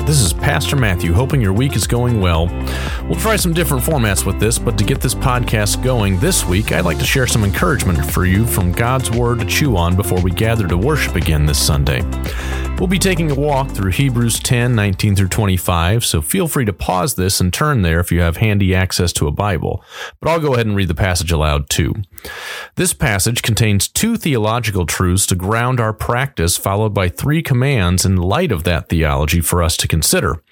This is Pastor Matthew, hoping your week is going well. We'll try some different formats with this, but to get this podcast going this week, I'd like to share some encouragement for you from God's Word to chew on before we gather to worship again this Sunday. We'll be taking a walk through Hebrews 10 19 through 25, so feel free to pause this and turn there if you have handy access to a Bible. But I'll go ahead and read the passage aloud too. This passage contains two theological truths to ground our practice, followed by three commands in light of that theology for us to consider.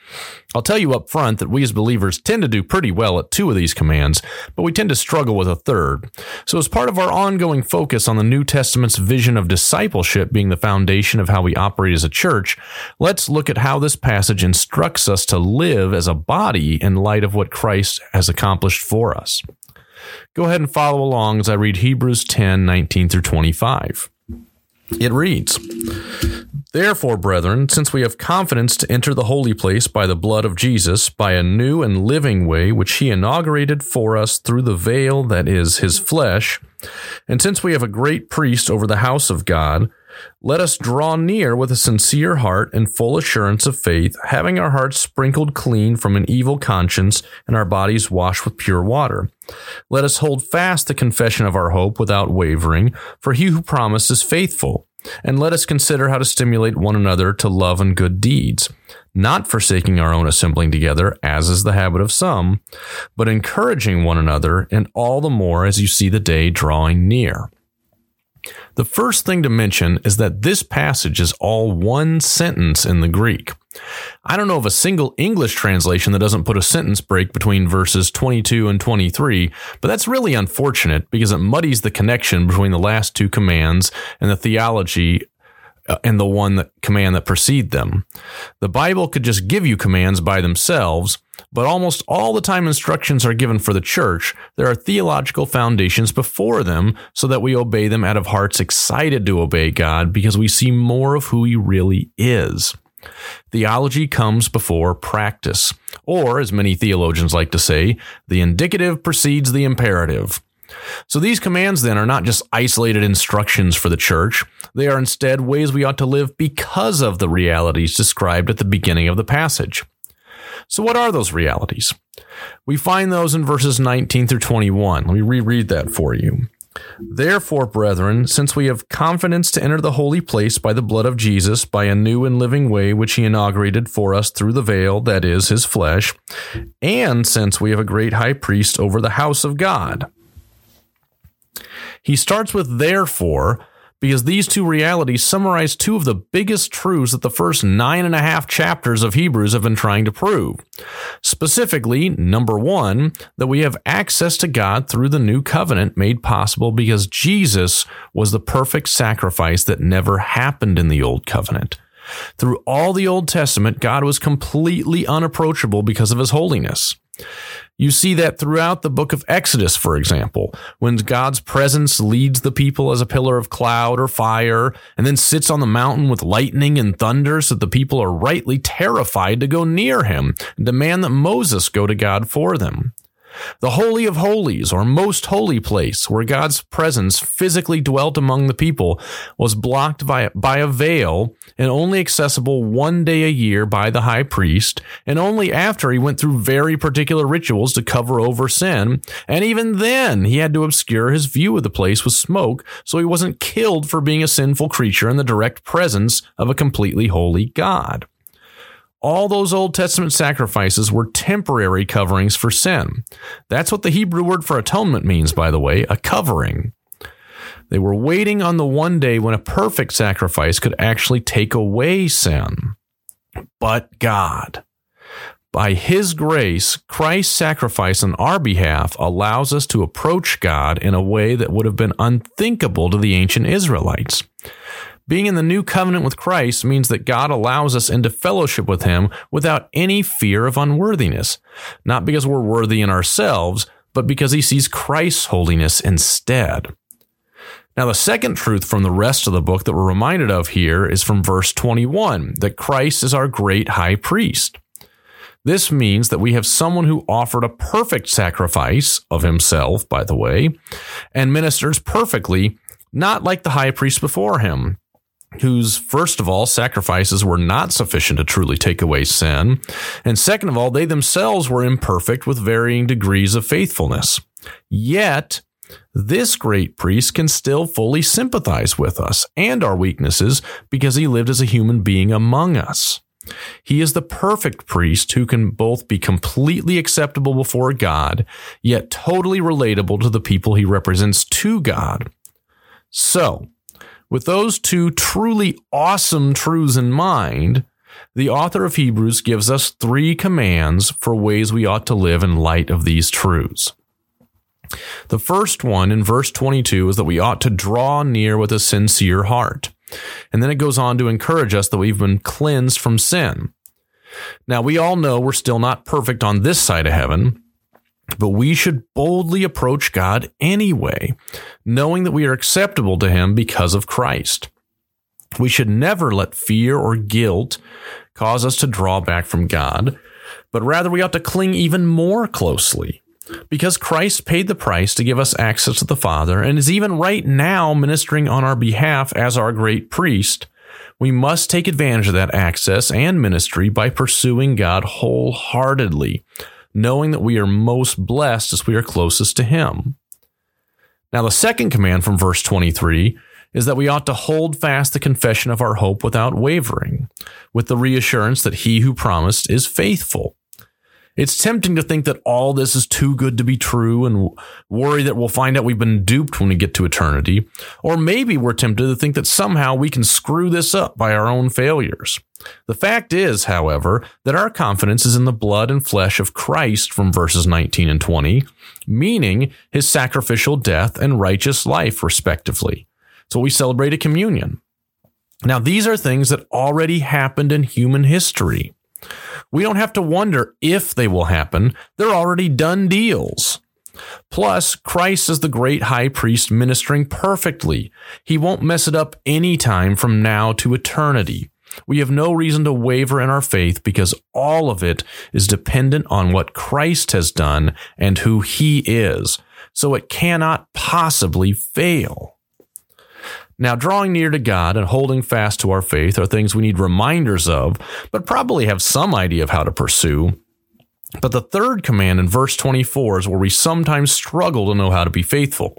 I'll tell you up front that we as believers tend to do pretty well at two of these commands, but we tend to struggle with a third. So, as part of our ongoing focus on the New Testament's vision of discipleship being the foundation of how we operate as a church, let's look at how this passage instructs us to live as a body in light of what Christ has accomplished for us. Go ahead and follow along as I read Hebrews 10 19 through 25. It reads, Therefore, brethren, since we have confidence to enter the holy place by the blood of Jesus, by a new and living way which he inaugurated for us through the veil that is his flesh, and since we have a great priest over the house of God, let us draw near with a sincere heart and full assurance of faith, having our hearts sprinkled clean from an evil conscience and our bodies washed with pure water. Let us hold fast the confession of our hope without wavering, for he who promised is faithful. And let us consider how to stimulate one another to love and good deeds, not forsaking our own assembling together, as is the habit of some, but encouraging one another, and all the more as you see the day drawing near. The first thing to mention is that this passage is all one sentence in the Greek. I don't know of a single English translation that doesn't put a sentence break between verses 22 and 23, but that's really unfortunate because it muddies the connection between the last two commands and the theology uh, and the one that command that precede them. The Bible could just give you commands by themselves, but almost all the time instructions are given for the church, there are theological foundations before them so that we obey them out of hearts excited to obey God because we see more of who He really is. Theology comes before practice, or as many theologians like to say, the indicative precedes the imperative. So these commands then are not just isolated instructions for the church, they are instead ways we ought to live because of the realities described at the beginning of the passage. So, what are those realities? We find those in verses 19 through 21. Let me reread that for you. Therefore, brethren, since we have confidence to enter the holy place by the blood of Jesus, by a new and living way which he inaugurated for us through the veil, that is, his flesh, and since we have a great high priest over the house of God. He starts with therefore because these two realities summarize two of the biggest truths that the first nine and a half chapters of Hebrews have been trying to prove. Specifically, number one, that we have access to God through the new covenant made possible because Jesus was the perfect sacrifice that never happened in the old covenant. Through all the Old Testament, God was completely unapproachable because of his holiness. You see that throughout the book of Exodus, for example, when God's presence leads the people as a pillar of cloud or fire, and then sits on the mountain with lightning and thunder, so that the people are rightly terrified to go near him and demand that Moses go to God for them. The Holy of Holies, or most holy place, where God's presence physically dwelt among the people, was blocked by, by a veil and only accessible one day a year by the high priest, and only after he went through very particular rituals to cover over sin. And even then, he had to obscure his view of the place with smoke so he wasn't killed for being a sinful creature in the direct presence of a completely holy God. All those Old Testament sacrifices were temporary coverings for sin. That's what the Hebrew word for atonement means, by the way, a covering. They were waiting on the one day when a perfect sacrifice could actually take away sin. But God, by His grace, Christ's sacrifice on our behalf allows us to approach God in a way that would have been unthinkable to the ancient Israelites. Being in the new covenant with Christ means that God allows us into fellowship with Him without any fear of unworthiness, not because we're worthy in ourselves, but because He sees Christ's holiness instead. Now, the second truth from the rest of the book that we're reminded of here is from verse 21 that Christ is our great high priest. This means that we have someone who offered a perfect sacrifice of himself, by the way, and ministers perfectly, not like the high priest before him. Whose, first of all, sacrifices were not sufficient to truly take away sin. And second of all, they themselves were imperfect with varying degrees of faithfulness. Yet, this great priest can still fully sympathize with us and our weaknesses because he lived as a human being among us. He is the perfect priest who can both be completely acceptable before God, yet totally relatable to the people he represents to God. So, with those two truly awesome truths in mind, the author of Hebrews gives us three commands for ways we ought to live in light of these truths. The first one in verse 22 is that we ought to draw near with a sincere heart. And then it goes on to encourage us that we've been cleansed from sin. Now, we all know we're still not perfect on this side of heaven, but we should boldly approach God anyway, knowing that we are acceptable to Him because of Christ. We should never let fear or guilt cause us to draw back from God, but rather we ought to cling even more closely because Christ paid the price to give us access to the Father and is even right now ministering on our behalf as our great priest, we must take advantage of that access and ministry by pursuing God wholeheartedly, knowing that we are most blessed as we are closest to Him. Now, the second command from verse 23 is that we ought to hold fast the confession of our hope without wavering, with the reassurance that He who promised is faithful. It's tempting to think that all this is too good to be true and worry that we'll find out we've been duped when we get to eternity. Or maybe we're tempted to think that somehow we can screw this up by our own failures. The fact is, however, that our confidence is in the blood and flesh of Christ from verses 19 and 20, meaning his sacrificial death and righteous life, respectively. So we celebrate a communion. Now, these are things that already happened in human history. We don't have to wonder if they will happen. They're already done deals. Plus, Christ is the great high priest ministering perfectly. He won't mess it up any time from now to eternity. We have no reason to waver in our faith because all of it is dependent on what Christ has done and who he is. So it cannot possibly fail. Now, drawing near to God and holding fast to our faith are things we need reminders of, but probably have some idea of how to pursue. But the third command in verse 24 is where we sometimes struggle to know how to be faithful.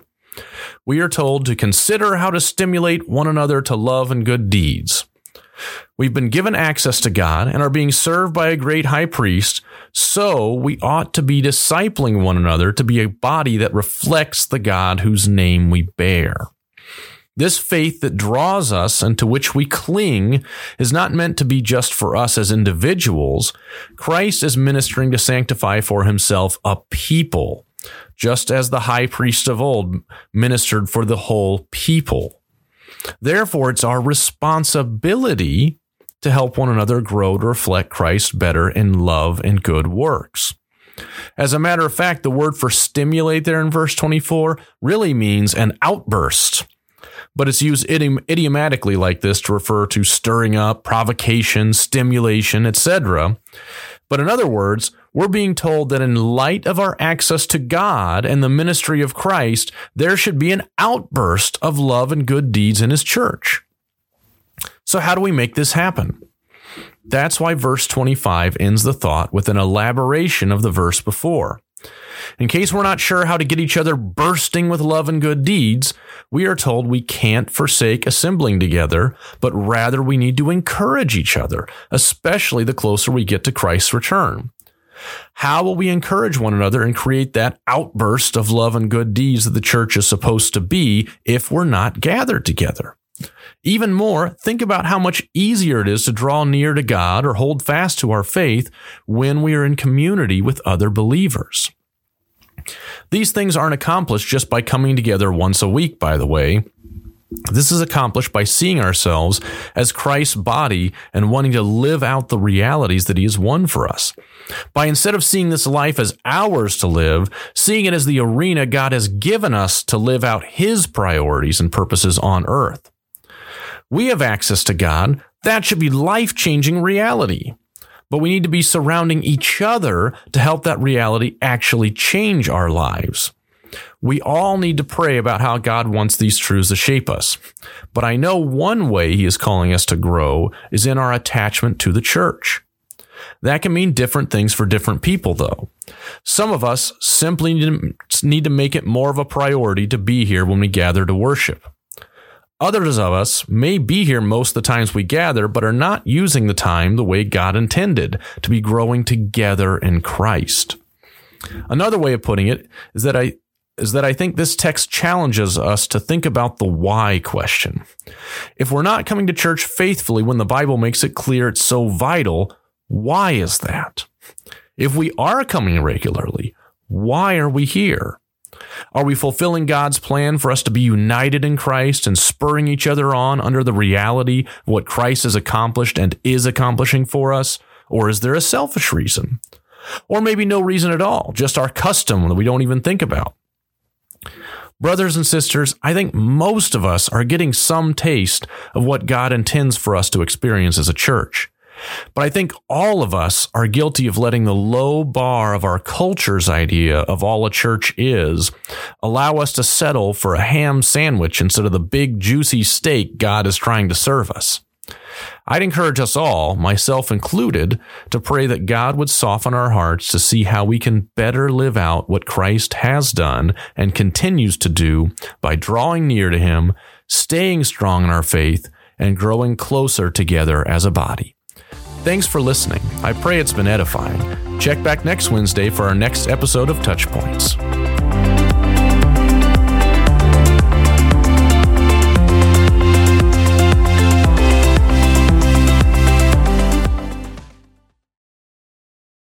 We are told to consider how to stimulate one another to love and good deeds. We've been given access to God and are being served by a great high priest, so we ought to be discipling one another to be a body that reflects the God whose name we bear. This faith that draws us and to which we cling is not meant to be just for us as individuals. Christ is ministering to sanctify for himself a people, just as the high priest of old ministered for the whole people. Therefore, it's our responsibility to help one another grow to reflect Christ better in love and good works. As a matter of fact, the word for stimulate there in verse 24 really means an outburst but it's used idiom- idiomatically like this to refer to stirring up, provocation, stimulation, etc. But in other words, we're being told that in light of our access to God and the ministry of Christ, there should be an outburst of love and good deeds in His church. So, how do we make this happen? That's why verse 25 ends the thought with an elaboration of the verse before. In case we're not sure how to get each other bursting with love and good deeds, we are told we can't forsake assembling together, but rather we need to encourage each other, especially the closer we get to Christ's return. How will we encourage one another and create that outburst of love and good deeds that the church is supposed to be if we're not gathered together? Even more, think about how much easier it is to draw near to God or hold fast to our faith when we are in community with other believers. These things aren't accomplished just by coming together once a week, by the way. This is accomplished by seeing ourselves as Christ's body and wanting to live out the realities that He has won for us. By instead of seeing this life as ours to live, seeing it as the arena God has given us to live out His priorities and purposes on earth. We have access to God. That should be life changing reality but we need to be surrounding each other to help that reality actually change our lives. We all need to pray about how God wants these truths to shape us. But I know one way He is calling us to grow is in our attachment to the church. That can mean different things for different people, though. Some of us simply need to make it more of a priority to be here when we gather to worship. Others of us may be here most of the times we gather, but are not using the time the way God intended to be growing together in Christ. Another way of putting it is that I is that I think this text challenges us to think about the why question. If we're not coming to church faithfully when the Bible makes it clear it's so vital, why is that? If we are coming regularly, why are we here? Are we fulfilling God's plan for us to be united in Christ and spurring each other on under the reality of what Christ has accomplished and is accomplishing for us? Or is there a selfish reason? Or maybe no reason at all, just our custom that we don't even think about. Brothers and sisters, I think most of us are getting some taste of what God intends for us to experience as a church. But I think all of us are guilty of letting the low bar of our culture's idea of all a church is allow us to settle for a ham sandwich instead of the big juicy steak God is trying to serve us. I'd encourage us all, myself included, to pray that God would soften our hearts to see how we can better live out what Christ has done and continues to do by drawing near to Him, staying strong in our faith, and growing closer together as a body. Thanks for listening. I pray it's been edifying. Check back next Wednesday for our next episode of Touchpoints.